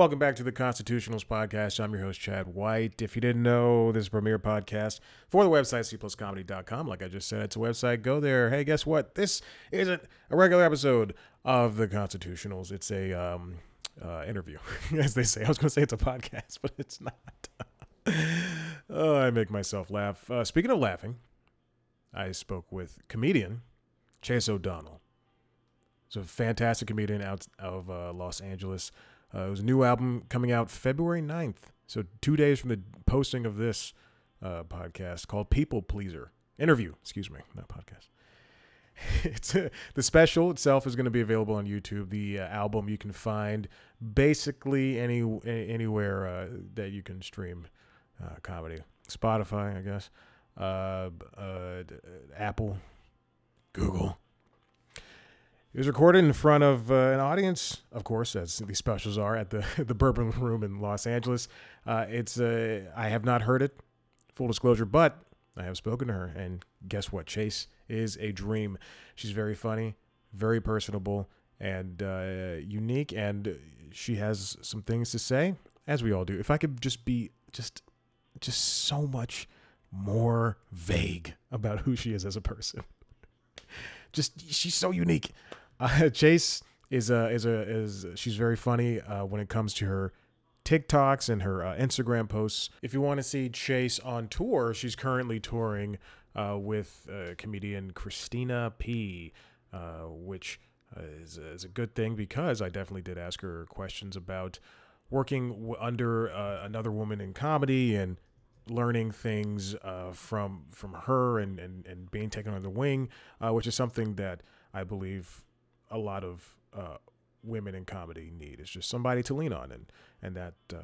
Welcome back to the Constitutionals podcast. I'm your host, Chad White. If you didn't know, this is a premiere podcast for the website, cpluscomedy.com. Like I just said, it's a website. Go there. Hey, guess what? This isn't a regular episode of the Constitutionals. It's a um, uh, interview, as they say. I was going to say it's a podcast, but it's not. oh, I make myself laugh. Uh, speaking of laughing, I spoke with comedian Chase O'Donnell. He's a fantastic comedian out of uh, Los Angeles. Uh, it was a new album coming out February 9th. So, two days from the posting of this uh, podcast called People Pleaser. Interview, excuse me, not podcast. It's uh, the special itself is going to be available on YouTube. The uh, album you can find basically any anywhere uh, that you can stream uh, comedy. Spotify, I guess, Apple, Google. It was recorded in front of uh, an audience, of course, as these specials are at the the Bourbon Room in Los Angeles. Uh, it's uh, I have not heard it, full disclosure, but I have spoken to her, and guess what? Chase is a dream. She's very funny, very personable, and uh, unique, and she has some things to say, as we all do. If I could just be just just so much more vague about who she is as a person. Just she's so unique. Uh, Chase is a is a is she's very funny uh, when it comes to her TikToks and her uh, Instagram posts. If you want to see Chase on tour, she's currently touring uh, with uh, comedian Christina P, uh, which is, is, a good thing because I definitely did ask her questions about working w- under another woman in comedy and learning things from from her and, and, and being taken under the wing, which is something that I believe a lot of uh, women in comedy need. It's just somebody to lean on, and and that uh,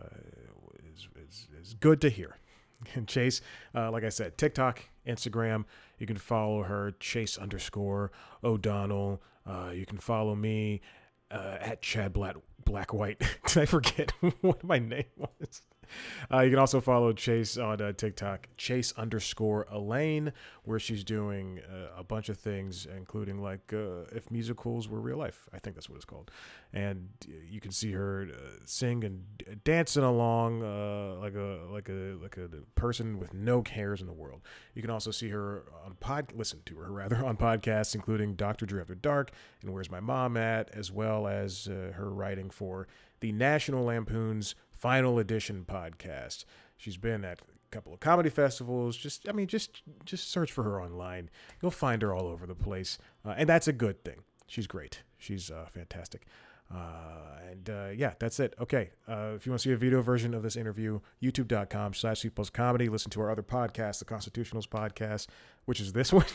is, is, is good to hear. And Chase, uh, like I said, TikTok, Instagram, you can follow her, Chase underscore O'Donnell. Uh, you can follow me uh, at Chad Black Black White. Did I forget what my name was? Uh, you can also follow Chase on uh, TikTok, Chase underscore Elaine, where she's doing uh, a bunch of things, including like uh, if musicals were real life. I think that's what it's called. And you can see her uh, sing and dancing along uh, like a like a like a person with no cares in the world. You can also see her on pod, listen to her rather on podcasts, including Doctor Drew After Dark and Where's My Mom At, as well as her writing for the National Lampoon's Final Edition podcast. She's been at a couple of comedy festivals. Just, I mean, just just search for her online. You'll find her all over the place, uh, and that's a good thing. She's great. She's uh, fantastic. Uh, and uh, yeah, that's it. Okay. Uh, if you want to see a video version of this interview, youtube.com slash C plus comedy. Listen to our other podcast, the Constitutionals podcast, which is this one.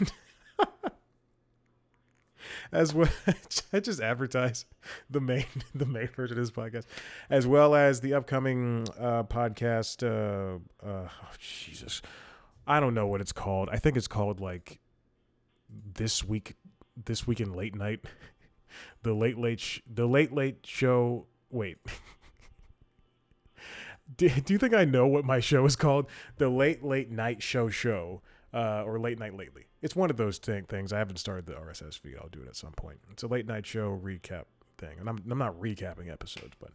As well. I just advertise the main the main version of this podcast, as well as the upcoming uh, podcast. Uh, uh, oh, Jesus, I don't know what it's called. I think it's called like this week. This week in late night, the late late sh- the late late show. Wait. do, do you think I know what my show is called? The late late night show show uh, or late night lately. It's one of those thing, things. I haven't started the RSS feed. I'll do it at some point. It's a late night show recap thing, and I'm I'm not recapping episodes, but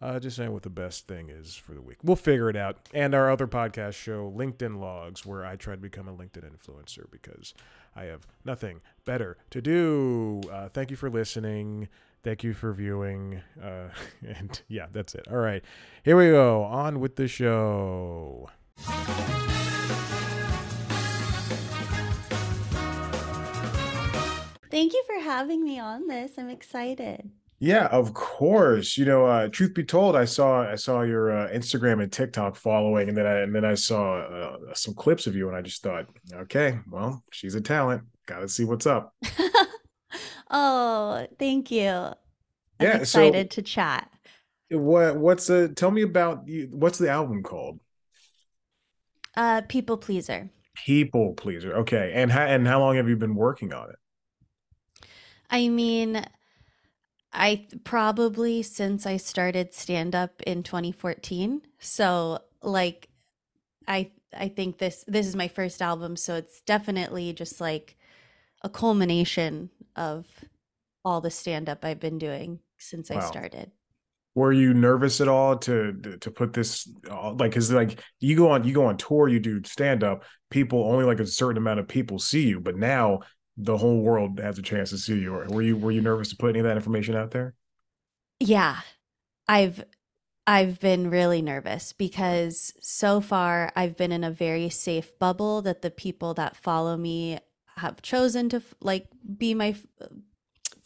uh, just saying what the best thing is for the week. We'll figure it out. And our other podcast show, LinkedIn Logs, where I try to become a LinkedIn influencer because I have nothing better to do. Uh, thank you for listening. Thank you for viewing. Uh, and yeah, that's it. All right. Here we go. On with the show. Thank you for having me on this. I'm excited. Yeah, of course. You know, uh, truth be told, I saw I saw your uh, Instagram and TikTok following, and then I and then I saw uh, some clips of you, and I just thought, okay, well, she's a talent. Got to see what's up. oh, thank you. I'm yeah, excited so, to chat. What what's a tell me about what's the album called? Uh, People Pleaser. People Pleaser. Okay, and how and how long have you been working on it? I mean, I probably since I started stand up in 2014. So like I I think this this is my first album, so it's definitely just like a culmination of all the stand up I've been doing since wow. I started. were you nervous at all to to put this uh, like because like you go on you go on tour you do stand up people only like a certain amount of people see you but now the whole world has a chance to see you were you were you nervous to put any of that information out there yeah i've i've been really nervous because so far i've been in a very safe bubble that the people that follow me have chosen to like be my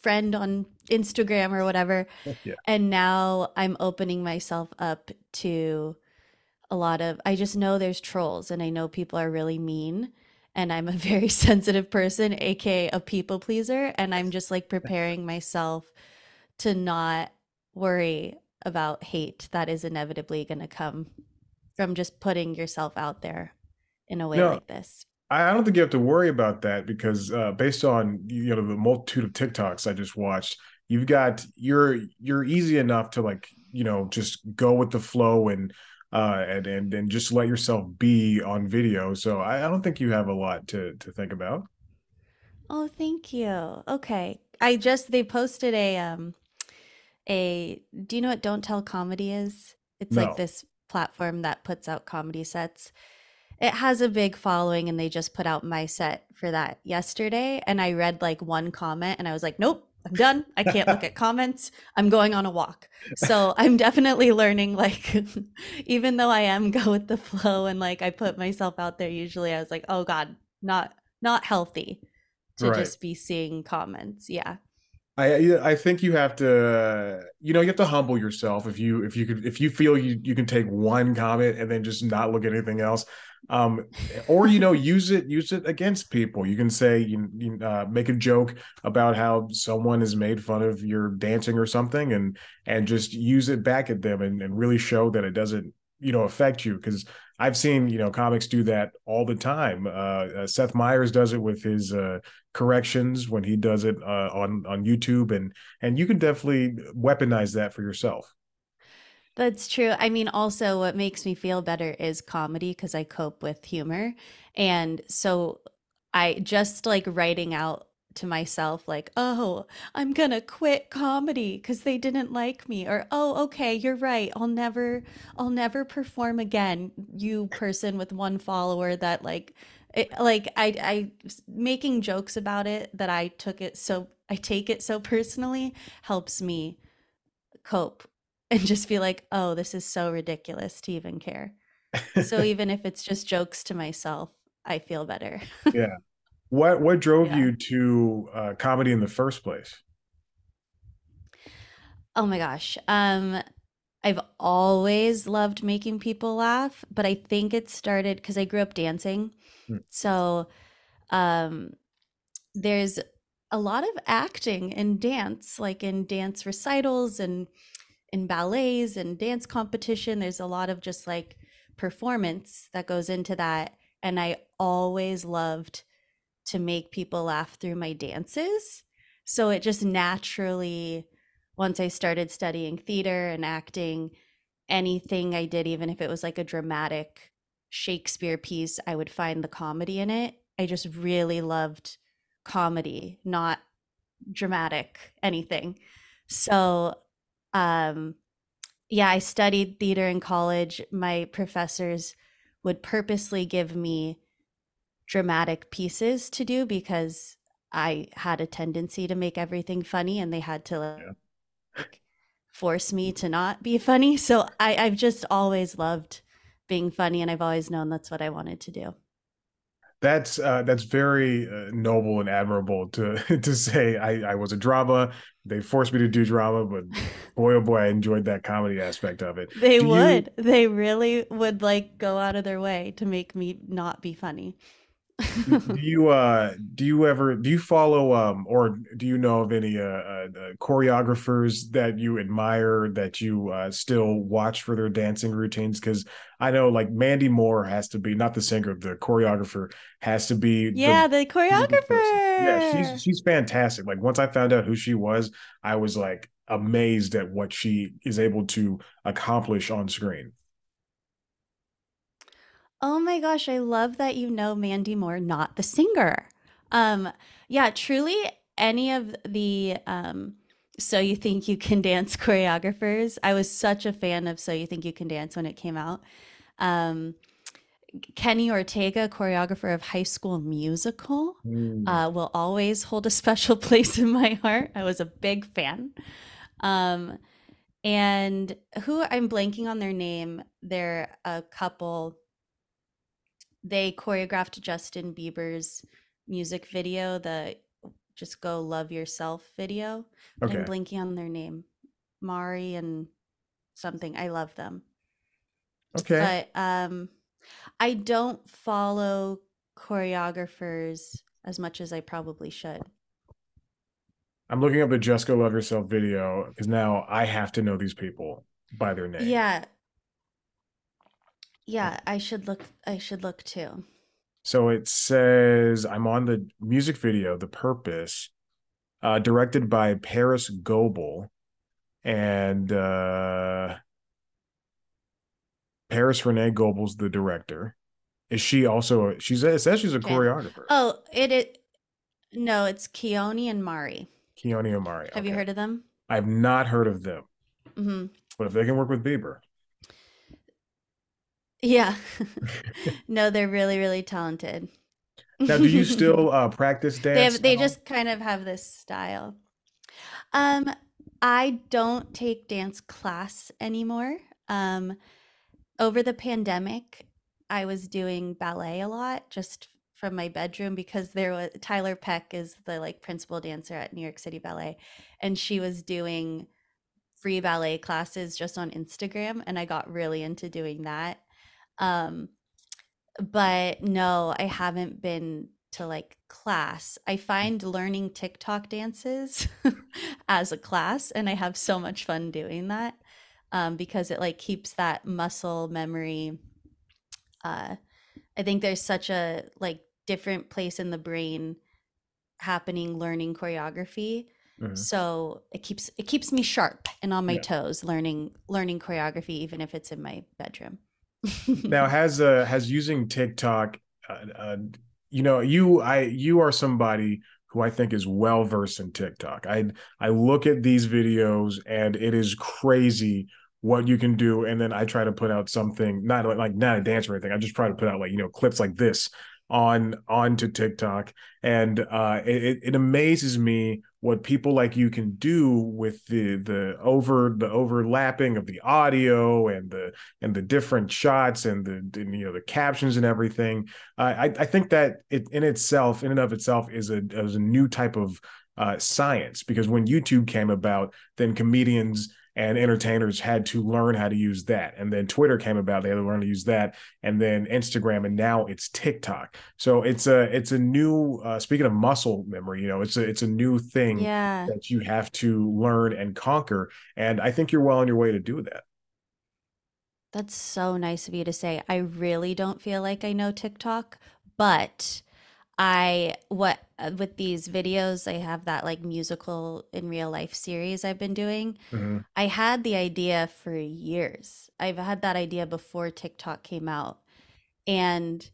friend on Instagram or whatever. Yeah. And now I'm opening myself up to a lot of I just know there's trolls and I know people are really mean and I'm a very sensitive person, aka a people pleaser, and I'm just like preparing myself to not worry about hate that is inevitably going to come from just putting yourself out there in a way no, like this. I don't think you have to worry about that because uh, based on you know the multitude of TikToks I just watched, you've got you're you're easy enough to like you know just go with the flow and uh and and and just let yourself be on video. So I, I don't think you have a lot to to think about. Oh, thank you. Okay, I just they posted a um a do you know what Don't Tell Comedy is? It's no. like this platform that puts out comedy sets it has a big following and they just put out my set for that yesterday and i read like one comment and i was like nope i'm done. I can't look at comments. I'm going on a walk. So i'm definitely learning like even though i am go with the flow and like i put myself out there usually i was like oh god not not healthy to right. just be seeing comments. Yeah I I think you have to you know you have to humble yourself if you if you could if you feel you you can take one comment and then just not look at anything else. Um, or you know use it use it against people. You can say you, you uh, make a joke about how someone has made fun of your dancing or something and and just use it back at them and, and really show that it doesn't you know affect you. Because i've seen you know comics do that all the time uh, uh, seth meyers does it with his uh, corrections when he does it uh, on on youtube and and you can definitely weaponize that for yourself that's true. I mean, also, what makes me feel better is comedy because I cope with humor. And so I just like writing out to myself, like, oh, I'm going to quit comedy because they didn't like me. Or, oh, okay, you're right. I'll never, I'll never perform again. You person with one follower that like, it, like I, I making jokes about it that I took it so I take it so personally helps me cope and just be like, oh, this is so ridiculous to even care. so even if it's just jokes to myself, I feel better. yeah. What what drove yeah. you to uh, comedy in the first place? Oh my gosh. Um I've always loved making people laugh, but I think it started cuz I grew up dancing. Hmm. So um there's a lot of acting in dance, like in dance recitals and in ballets and dance competition there's a lot of just like performance that goes into that and i always loved to make people laugh through my dances. So it just naturally once i started studying theater and acting anything i did even if it was like a dramatic shakespeare piece i would find the comedy in it. I just really loved comedy not dramatic anything. So um, yeah, I studied theater in college. My professors would purposely give me dramatic pieces to do because I had a tendency to make everything funny and they had to like, yeah. force me to not be funny. So I, I've just always loved being funny and I've always known that's what I wanted to do that's uh, that's very uh, noble and admirable to to say. I, I was a drama. They forced me to do drama, but boy oh boy, I enjoyed that comedy aspect of it. They do would. You, they really would like go out of their way to make me not be funny do you uh do you ever do you follow um or do you know of any uh, uh, choreographers that you admire that you uh still watch for their dancing routines? Because i know like mandy moore has to be not the singer the choreographer has to be yeah the, the choreographer yeah she's she's fantastic. Like once i found out who she was i was like amazed at what she is able to accomplish on screen Oh my gosh, I love that you know Mandy Moore, not the singer. Um, yeah, truly any of the um So You Think You Can Dance choreographers. I was such a fan of So You Think You Can Dance when it came out. Um, Kenny Ortega, choreographer of High School Musical, Mm. uh, will always hold a special place in my heart. I was a big fan. Um, and who I'm blanking on their name. They're a couple. They choreographed Justin Bieber's music video, the Just Go Love Yourself video. Okay. I'm blanking on their name. Mari and something. I love them. Okay. But um I don't follow choreographers as much as I probably should. I'm looking up the Just Go Love Yourself video because now I have to know these people by their name. Yeah. Yeah, I should look I should look too. So it says I'm on the music video, The Purpose, uh, directed by Parris Goebel. And uh, Parris Renee Goebel's the director. Is she also, a, she's, it says she's a Okay. choreographer. Oh, it it no, it's Keone and Mari. Keone Omari. Have you heard of them? I've not heard of them, Mm-hmm. but if they can work with Bieber, Yeah. no, they're really, really talented. now do you still uh, practice dance? they have, they just kind of have this style. Um, I don't take dance class anymore. Um, over the pandemic, I was doing ballet a lot just from my bedroom because there was Tiler Peck is the like principal dancer at New York City Ballet, and she was doing free ballet classes just on Instagram, and I got really into doing that. Um, but no, I haven't been to like class. I find learning TikTok dances as a class, and I have so much fun doing that um, because it like keeps that muscle memory. Uh, I think there's such a like different place in the brain happening learning choreography Mhm. so it keeps it keeps me sharp and on my Yeah. toes learning learning choreography even if it's in my bedroom now has uh has using tiktok uh, uh you know you i you are somebody who i think is well versed in tiktok. I i look at these videos and it is crazy what you can do. And then i try to put out something not like, not a dance or anything. I just try to put out like you know clips like this on onto tiktok. And uh it, it amazes me what people like you can do with the the over the overlapping of the audio and the and the different shots and the, the you know the captions and everything. Uh, I I think that it in itself, in and of itself, is a is a new type of uh, science because when YouTube came about, then comedians and entertainers had to learn how to use that, and then Twitter came about, they had to learn to use that, and then Instagram, and now it's TikTok. So it's a it's a new. Uh, speaking of muscle memory, you know, it's a it's a new thing yeah that you have to learn and conquer, and I think you're well on your way to do that. that's so nice of you to say i really don't feel like i know tiktok but i what uh, with these videos i have that like musical in real life series i've been doing Mhm. I had the idea for years. I've had that idea before TikTok came out. And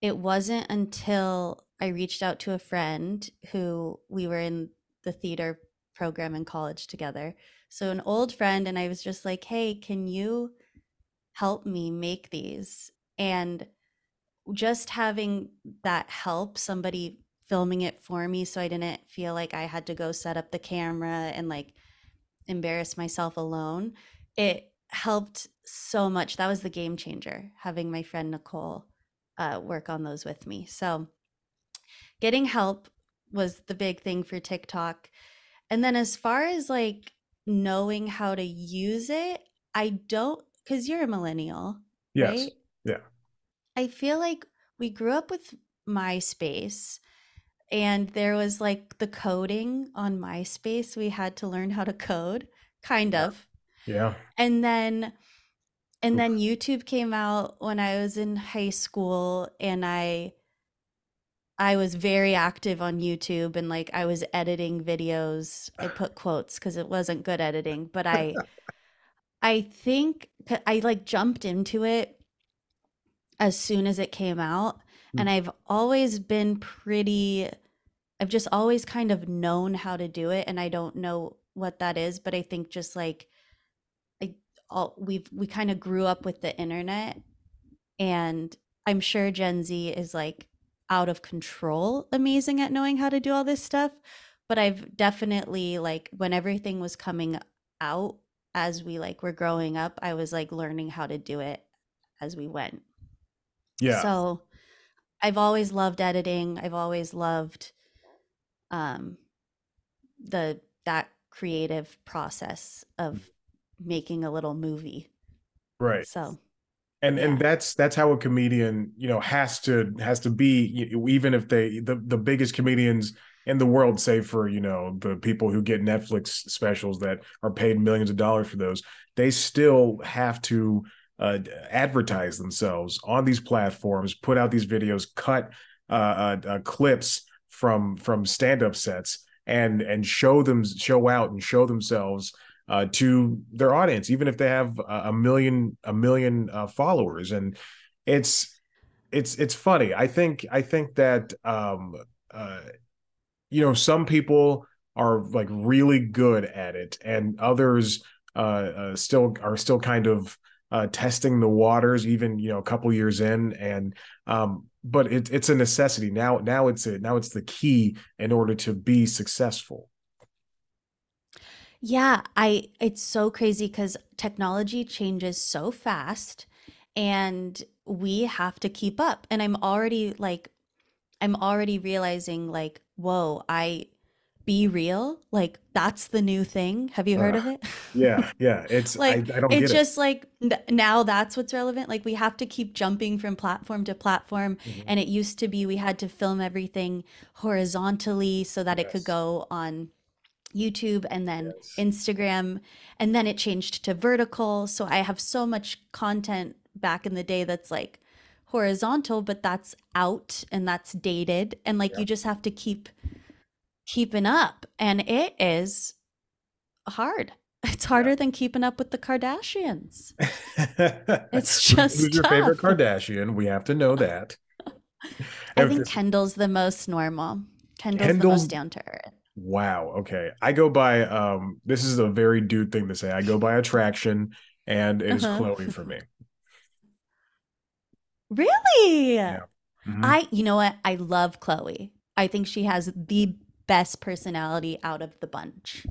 it wasn't until I reached out to a friend who we were in the theater program in college together. So, an old friend, and I was just like, hey, can you help me make these? And just having that help, somebody filming it for me, so I didn't feel like I had to go set up the camera and like embarrass myself alone it helped so much that was the game changer having my friend nicole uh, work on those with me so getting help was the big thing for tiktok and then as far as like knowing how to use it i don't because you're a millennial Yes. right Yeah. I feel like we grew up with myspace and there was like the coding on myspace we had to learn how to code kind of. Yeah. and then and then youtube came out when i was in high school and i i was very active on youtube and like i was editing videos. I put quotes because it wasn't good editing but i i think i like jumped into it as soon as it came out hmm. and i've always been pretty i've just always kind of known how to do it and i don't know what that is, but I think just like I all we've we kind of grew up with the internet and I'm sure Gen Z is like out of control amazing at knowing how to do all this stuff, but I've definitely like when everything was coming out as we like were growing up, I was like learning how to do it as we went. Yeah. So I've always loved editing. I've always loved um the that creative process of making a little movie. right. So, and and that's that's how a comedian you know has to has to be even if they the the biggest comedians in the world say for you know the people who get netflix specials that are paid millions of dollars for those they still have to uh, advertise themselves on these platforms put out these videos cut uh, uh, uh, clips from from stand-up sets and and show them show out and show themselves uh, to their audience, even if they have a, million a million uh, followers. And it's it's it's funny. I think I think that um, you know some people are like really good at it, and others still are still kind of uh, testing the waters, even you know a couple years in. And um, but it, it's a necessity now. Now it's a now it's the key in order to be successful. yeah, I it's so crazy cuz technology changes so fast and we have to keep up. And I'm already like I'm already realizing like, whoa, I BeReal, like that's the new thing. Have you heard Uh, of it? yeah, yeah. It's Like I don't get it's it. just like n- now that's what's relevant. Like we have to keep jumping from platform to platform. Mhm. And it used to be we had to film everything horizontally so that it could go on YouTube and then Yes. Instagram. And then it changed to vertical. So I have so much content back in the day that's like horizontal, but that's out and that's dated. And like Yeah. you just have to keep keeping up. And it is hard. It's Yeah. harder than keeping up with the Kardashians. It's just who's your favorite. Kardashian? We have to know that. I think Kendall's the most normal. Kendall's the Kendall's most down to earth. wow. Okay. I go by um this is a very dude thing to say. I go by attraction and it is Uh-huh. Khloe for me. Really? Yeah. Mhm. I, you know what? I love Khloe. I think she has the best personality out of the bunch.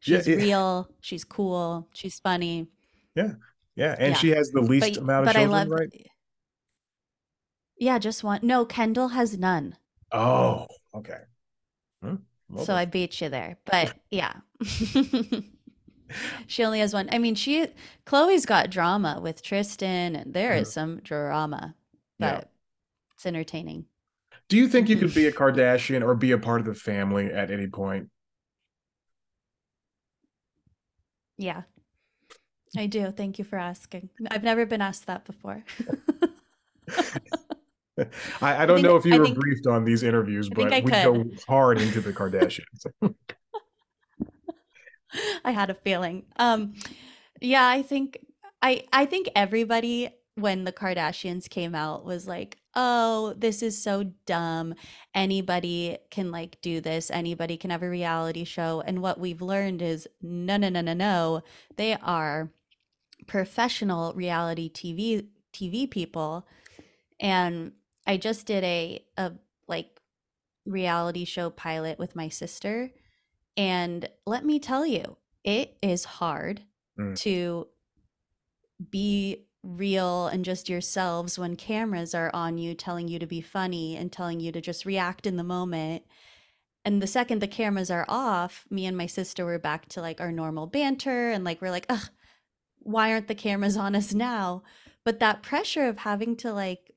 She's yeah. real. She's cool. She's funny. Yeah. Yeah. And Yeah. she has the least But amount of but I love. right? Yeah, just one. No, Kendall has none. Oh, okay. Hmm, So. I beat you there. But yeah. She only has one. I mean, she Khloe's got drama with Tristan, and there is Mhm. some drama, Yeah. but it's entertaining. Do you think you could be a Kardashian or be a part of the family at any point? Yeah, I do. Thank you for asking. I've never been asked that before. I, I don't think- know if you I were think- briefed on these interviews, I but we go hard into the Kardashians. I had a feeling. Um, yeah, I think I I think everybody when the Kardashians came out was like, "Oh, this is so dumb. Anybody can like do this. Anybody can have a reality show." And what we've learned is no, no, no, no, no. They are professional reality TV TV people. And I just did a a like reality show pilot with my sister and let me tell you, it is hard Mm. to be real and just yourselves when cameras are on you, telling you to be funny and telling you to just react in the moment. And the second the cameras are off, me and my sister were back to like our normal banter and like we're like, ugh, why aren't the cameras on us now? But that pressure of having to like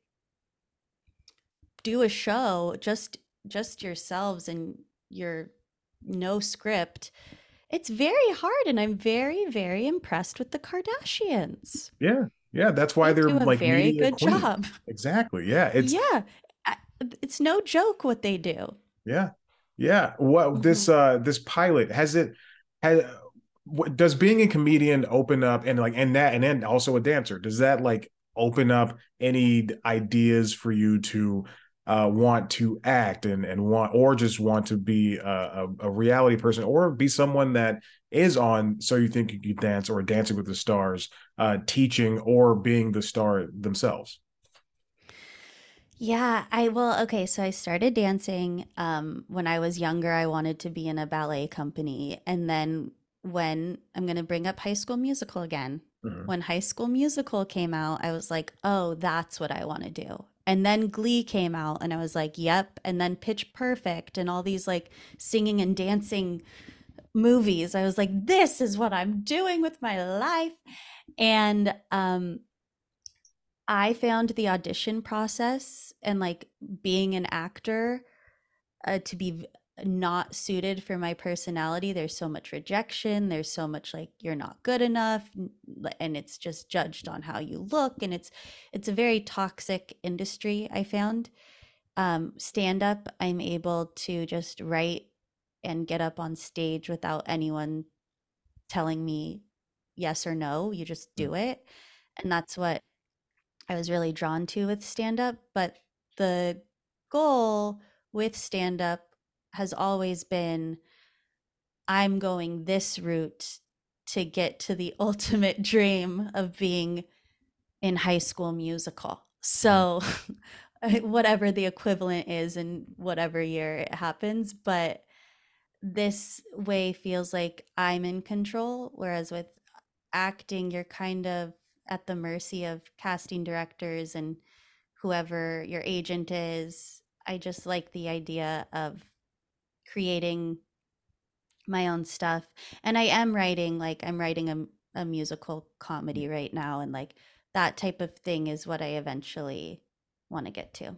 do a show just just yourselves and your no script it's very hard and i'm very very impressed with the kardashians yeah, yeah. That's why they they're do a like very good queens. job Exactly. Yeah. It's yeah it's no joke what they do yeah, yeah. What this Mm-hmm. uh this pilot has it has what does being a comedian open up and like and that and then also a dancer does that like open up any ideas for you to uh, want to act and and want or just want to be a, a, reality person or be someone that is on so you think you could dance or dancing with the stars uh, teaching or being the star themselves? Yeah i will okay so i started dancing um, when i was younger i wanted to be in a ballet company. And then when i'm going to bring up high school musical again. Mm-hmm. when high school musical came out i was like oh that's what i want to do and then Glee came out, and I was like, yep. And then Pitch Perfect and all these like singing and dancing movies. I was like, this is what I'm doing with my life. And um, I found the audition process and like being an actor uh, to be not suited for my personality. There's so much rejection. There's so much like you're not good enough and it's just judged on how you look and it's it's a very toxic industry I found. Um stand up I'm able to just write and get up on stage without anyone telling me yes or no. You just do mm. it. And that's what I was really drawn to with stand up, but the goal with stand up has always been I'm going this route to get to the ultimate dream of being in high school musical. So whatever the equivalent is in whatever year it happens, but this way feels like I'm in control whereas with acting you're kind of at the mercy of casting directors and whoever your agent is. I just like the idea of creating my own stuff and i am writing like i'm writing a, a musical comedy right now and like that type of thing is what i eventually want to get to.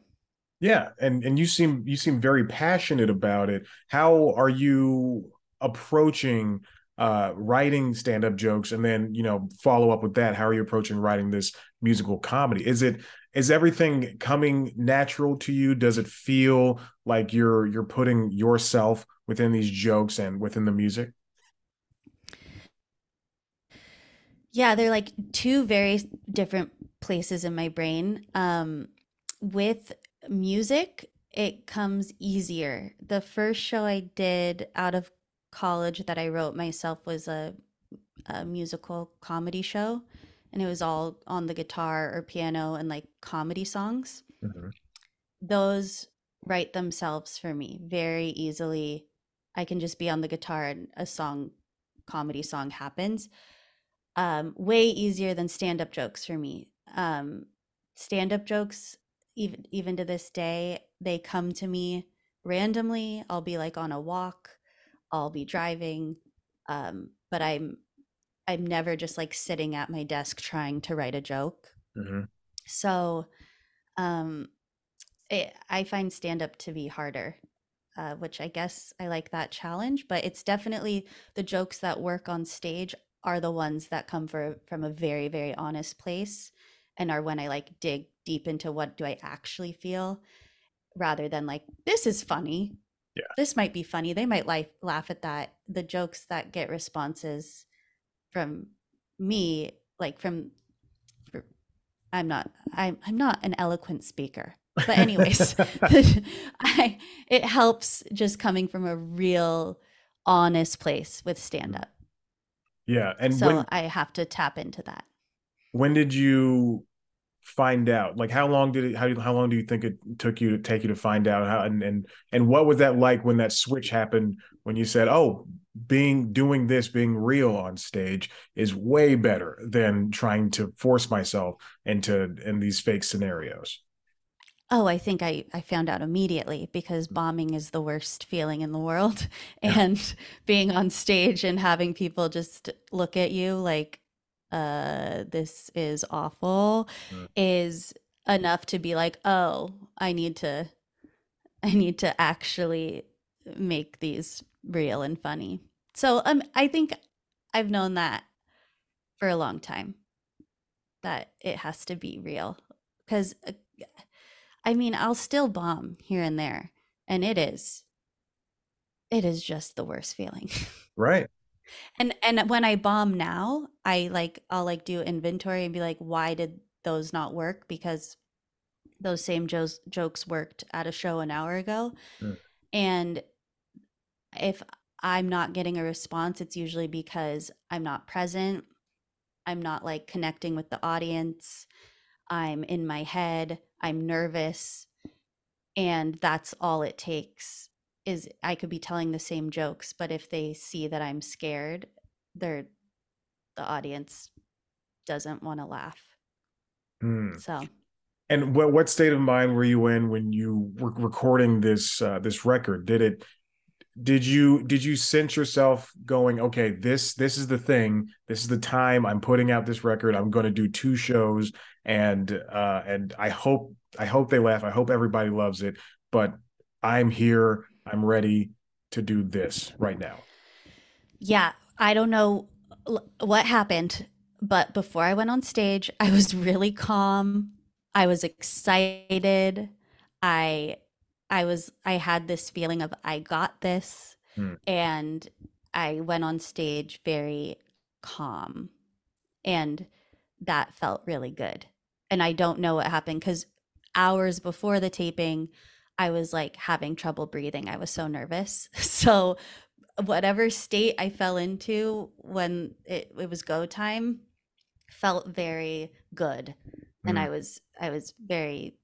Yeah and and you seem you seem very passionate about it. How are you approaching uh writing stand-up jokes? And then you know follow up with that how are you approaching writing this musical comedy? Is it is everything coming natural to you? Does it feel like you're you're putting yourself within these jokes and within the music? Yeah they're like two very different places in my brain. Um with music it comes easier. The first show i did out of college that i wrote myself was a, a musical comedy show and it was all on the guitar or piano and like comedy songs. Mm-hmm. Those write themselves for me very easily. I can just be on the guitar and a song, comedy song happens. Um, way easier than stand up jokes for me. Um, stand up jokes, even even to this day, they come to me randomly. I'll be like on a walk, I'll be driving, um, but I'm I'm never just like sitting at my desk trying to write a joke. Mm-hmm. So, um, it, I find stand up to be harder, uh, which I guess I like that challenge. But it's definitely the jokes that work on stage are the ones that come for, from a very very honest place, and are when I like dig deep into what do I actually feel, rather than like this is funny. Yeah. This might be funny. They might like laugh at that. The jokes that get responses from me like from i'm not i'm, I'm not an eloquent speaker. But anyways I, it helps just coming from a real honest place with stand up yeah and so when, i have to tap into that. When did you find out? Like how long did it how, how long do you think it took you to take you to find out? How and and and what was that like when that switch happened when you said oh being doing this being real on stage is way better than trying to force myself into in these fake scenarios. Oh i think i i found out immediately because bombing is the worst feeling in the world. And being on stage and having people just look at you like uh this is awful mm. is enough to be like oh i need to i need to actually make these real and funny. So um, I think I've known that for a long time that it has to be real because uh, I mean I'll still bomb here and there, and it is it is just the worst feeling. Right. and and when I bomb now, I like I'll like do inventory and be like, why did those not work? Because those same jo- jokes worked at a show an hour ago. Mm. And if I'm not getting a response, it's usually because I'm not present. I'm not like connecting with the audience. I'm in my head. I'm nervous. And that's all it takes is I could be telling the same jokes, but if they see that I'm scared, they're the audience doesn't want to laugh. Hmm. So And what what state of mind were you in when you were recording this uh, this record? Did it did you did you sense yourself going, okay, this this is the thing, this is the time I'm putting out this record. I'm going to do two shows, and uh, and I hope I hope they laugh. I hope everybody loves it. But I'm here. I'm ready to do this right now. Yeah, I don't know what happened, but before I went on stage, I was really calm. I was excited. I I was I had this feeling of I got this Hmm. and I went on stage very calm. And that felt really good. And I don't know what happened cuz hours before the taping, I was like having trouble breathing. I was so nervous. So whatever state I fell into when it, it was go time felt very good. And Mm. I was I was very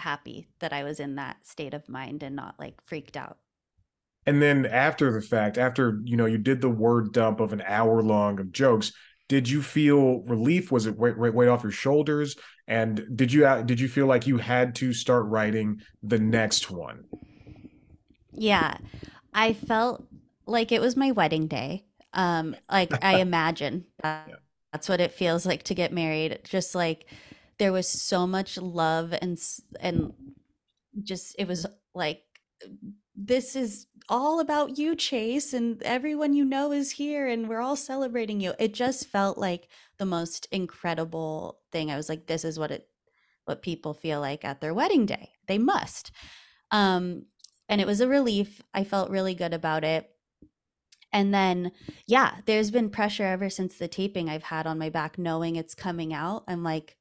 happy that I was in that state of mind and not like freaked out. And then after the fact, after you know you did the word dump of an hour long of jokes, did you feel relief? Was it weight, weight, weight off your shoulders? And did you uh, did you feel like you had to start writing the next one? Yeah. I felt like it was my wedding day. Um like I imagine that, Yeah. that's what it feels like to get married. Just like there was so much love and and just it was like this is all about you chase and everyone you know is here and we're all celebrating you. It just felt like the most incredible thing. I was like this is what it what people feel like at their wedding day. They must. Um and it was a relief. I felt really good about it. And then yeah there's been pressure ever since the taping i've had on my back knowing it's coming out. I'm like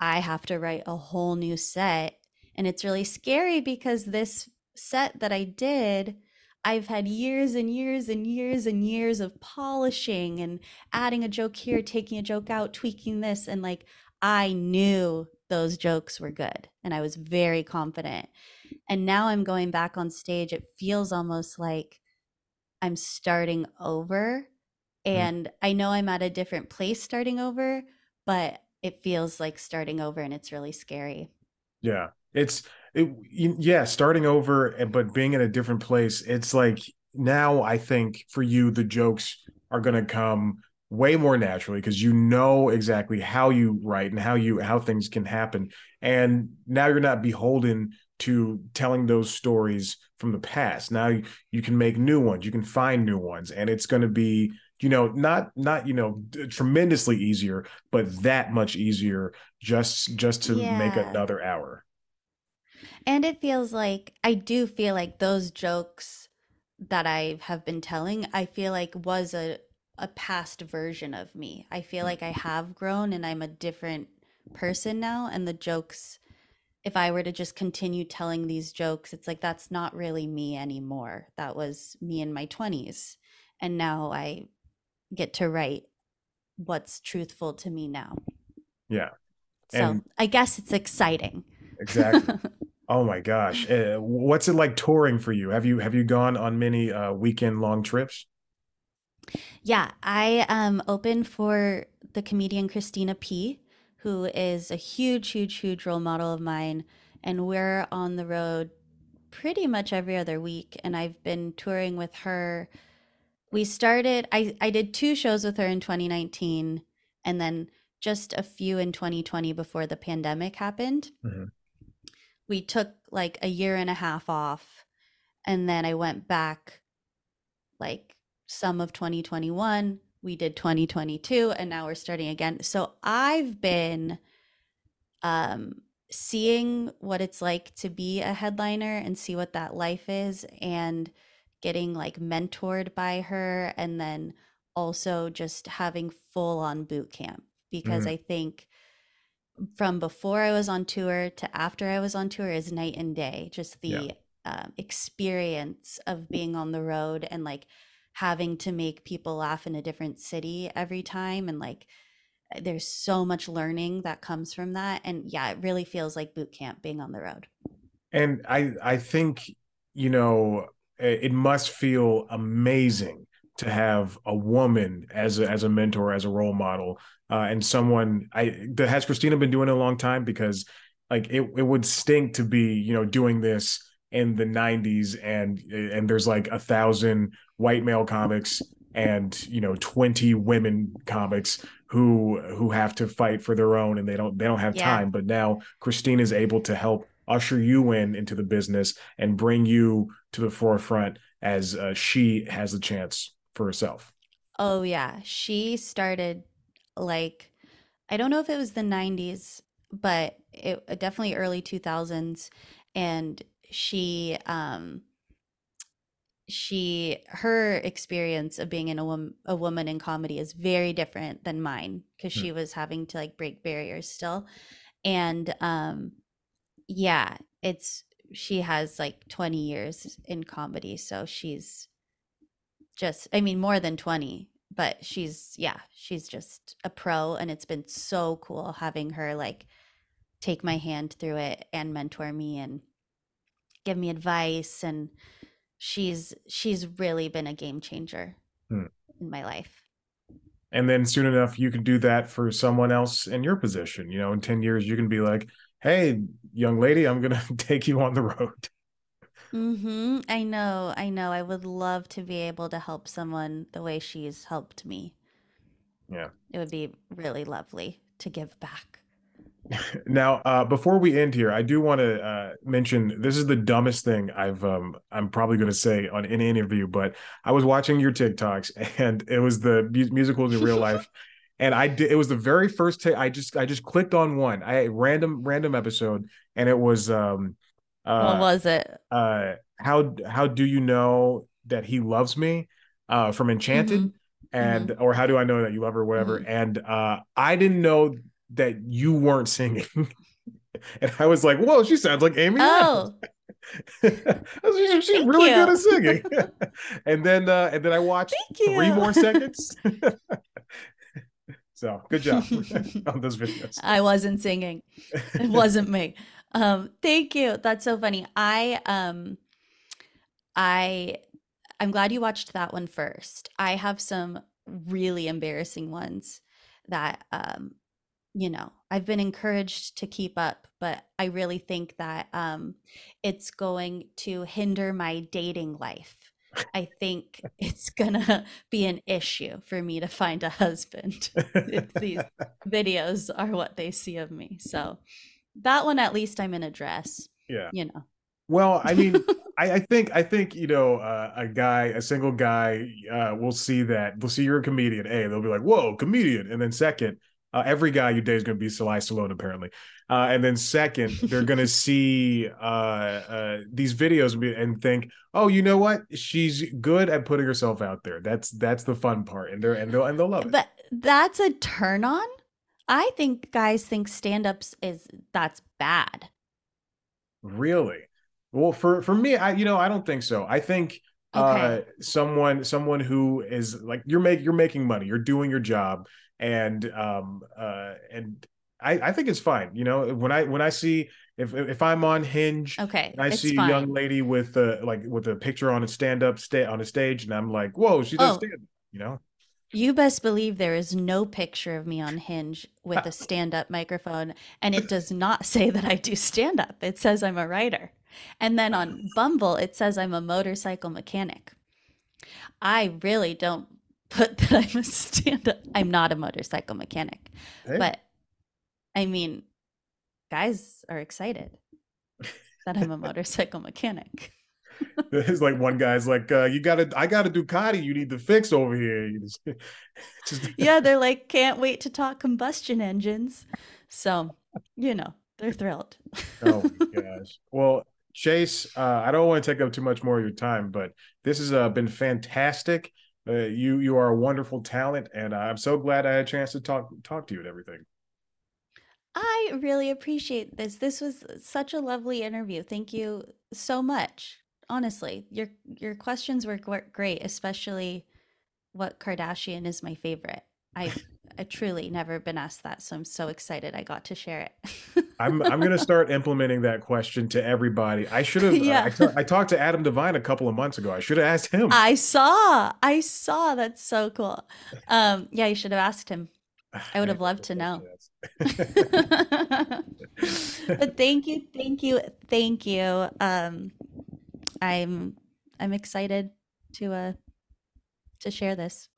i have to write a whole new set and it's really scary because this set that I did, I've had years and years and years and years of polishing and adding a joke here, taking a joke out, tweaking this. And like, I knew those jokes were good and I was very confident. And now I'm going back on stage. It feels almost like I'm starting over. Mm-hmm. And I know I'm at a different place starting over, but it feels like starting over and it's really scary. Yeah, it's it, yeah, starting over, but being in a different place. It's like now I think for you the jokes are going to come way more naturally because you know exactly how you write and how you how things can happen, and now you're not beholden to telling those stories from the past. Now you, you can make new ones, you can find new ones, and it's going to be you know not not you know tremendously easier, but that much easier just just to make another hour. And it feels like I do feel like those jokes that I have been telling, I feel like was a a past version of me. I feel like I have grown and I'm a different person now and the jokes if I were to just continue telling these jokes, it's like that's not really me anymore. That was me in my 20s. And now I get to write what's truthful to me now. Yeah, So And- I guess it's exciting. exactly. oh my gosh, uh, what's it like touring for you? Have you have you gone on many uh, weekend long trips? Yeah, I um open for the comedian Christina P, who is a huge, huge, huge role model of mine, and we're on the road pretty much every other week. And I've been touring with her. We started. I I did two shows with her in 2019, and then just a few in 2020 before the pandemic happened. Mhm. We took like a year and a half off, and then I went back like some of 2021 we did 2022 and now we're starting again so i've been um seeing what it's like to be a headliner and see what that life is and getting like mentored by her and then also just having full on boot camp because Mm. i think from before I was on tour to after I was on tour is night and day. Just the Yeah. um, experience of being on the road and like having to make people laugh in a different city every time. And like, there's so much learning that comes from that. And yeah, it really feels like boot camp being on the road. And I I think you know it it must feel amazing to have a woman as a, as a mentor, as a role model, uh, and someone. I the, has Christina been doing it a long time because like it it would stink to be you know doing this in the 90s and and there's like a thousand white male comics and you know 20 women comics who who have to fight for their own and they don't they don't have Yeah. time but now christine is able to help usher you in into the business and bring you to the forefront as uh, she has the chance for herself Oh, yeah. She started like, I don't know if it was the 90s, but it uh, definitely early 2000s. And she, um, she, her experience of being in a, wom- a woman in comedy is very different than mine because Hmm. she was having to like break barriers still. And, um, yeah, it's, she has like 20 years in comedy. So she's, just I mean more than 20 but she's yeah she's just a pro and it's been so cool having her like take my hand through it and mentor me and give me advice and she's she's really been a game changer Hmm. in my life and then soon enough you can do that for someone else in your position you know in 10 years you can be like hey young lady i'm gonna take you on the road. Mm-hmm. I know I know. I would love to be able to help someone the way she's helped me. Yeah. it would be really lovely to give back. Now uh before we end here i do want to uh mention this is the dumbest thing i've um i'm probably going to say on any interview but i was watching your tiktoks and it was the mu- musicals in real life and i did it was the very first i just i just clicked on one. I random random episode and it was um uh what was it? uh how how do you know that he loves me uh from enchanted? Mhm. and or how do i know that you love her whatever. And uh i didn't know that you weren't singing. And i was like whoa she sounds like amy oh. She's, she's really you. good at singing. And then uh and then i watched three more seconds so good job on those videos I wasn't singing. It wasn't me. Um, thank you. That's so funny. I um I I'm glad you watched that one first. I have some really embarrassing ones that um you know, I've been encouraged to keep up, but I really think that um it's going to hinder my dating life. I think it's gonna be an issue for me to find a husband if these videos are what they see of me. So that one, at least I'm in a dress, yeah you know. Well, I mean, I, I think I think you know uh, a guy, a single guy, uh, will see that they'll see you're a comedian. A, they'll be like, "Whoa, comedian!" And then second, uh, every guy you date is going to be Sly Stallone apparently. Uh, and then second, they're going to see uh, uh, these videos and think, "Oh, you know what? She's good at putting herself out there. That's that's the fun part." And they're and they'll and they'll love it. But that's a turn on. I think guys think stand ups is that's bad. Really? Well, for for me, I you know I don't think so. I think uh Okay. someone someone who is like you're making you're making money, you're doing your job, and um uh and I I think it's fine. You know when I when I see if if I'm on Hinge. Okay. I see fine. a young lady with a like with a picture on a stand up stay on a stage, and I'm like, whoa, she does Oh. stand up, you know? You best believe there is no picture of me on Hinge with a stand up microphone, and it does not say that I do stand up. It says I'm a writer. And then on Bumble, it says I'm a motorcycle mechanic. I really don't put that I'm a stand up. I'm not a motorcycle mechanic, Hey. but I mean, guys are excited that I'm a motorcycle mechanic. There's like one guy's like, uh, you gotta I got a Ducati, you need to fix over here. Just, just yeah, they're like, can't wait to talk combustion engines. So, you know, they're thrilled. Oh gosh. Well, Chase, uh, I don't want to take up too much more of your time, but this has uh, been fantastic. Uh, you you are a wonderful talent, and I'm so glad I had a chance to talk talk to you and everything. I really appreciate this. This was such a lovely interview. Thank you so much. Honestly, your your questions were great, especially what Kardashian is my favorite. I I truly never been asked that, so I'm so excited I got to share it. I'm I'm gonna start implementing that question to everybody. I should have. Yeah. I, I talked to Adam Devine a couple of months ago. I should have asked him. I saw. I saw. That's so cool. Um, yeah, you should have asked him. I would have loved to know. but thank you, thank you, thank you. Um, I'm I'm excited to uh to share this.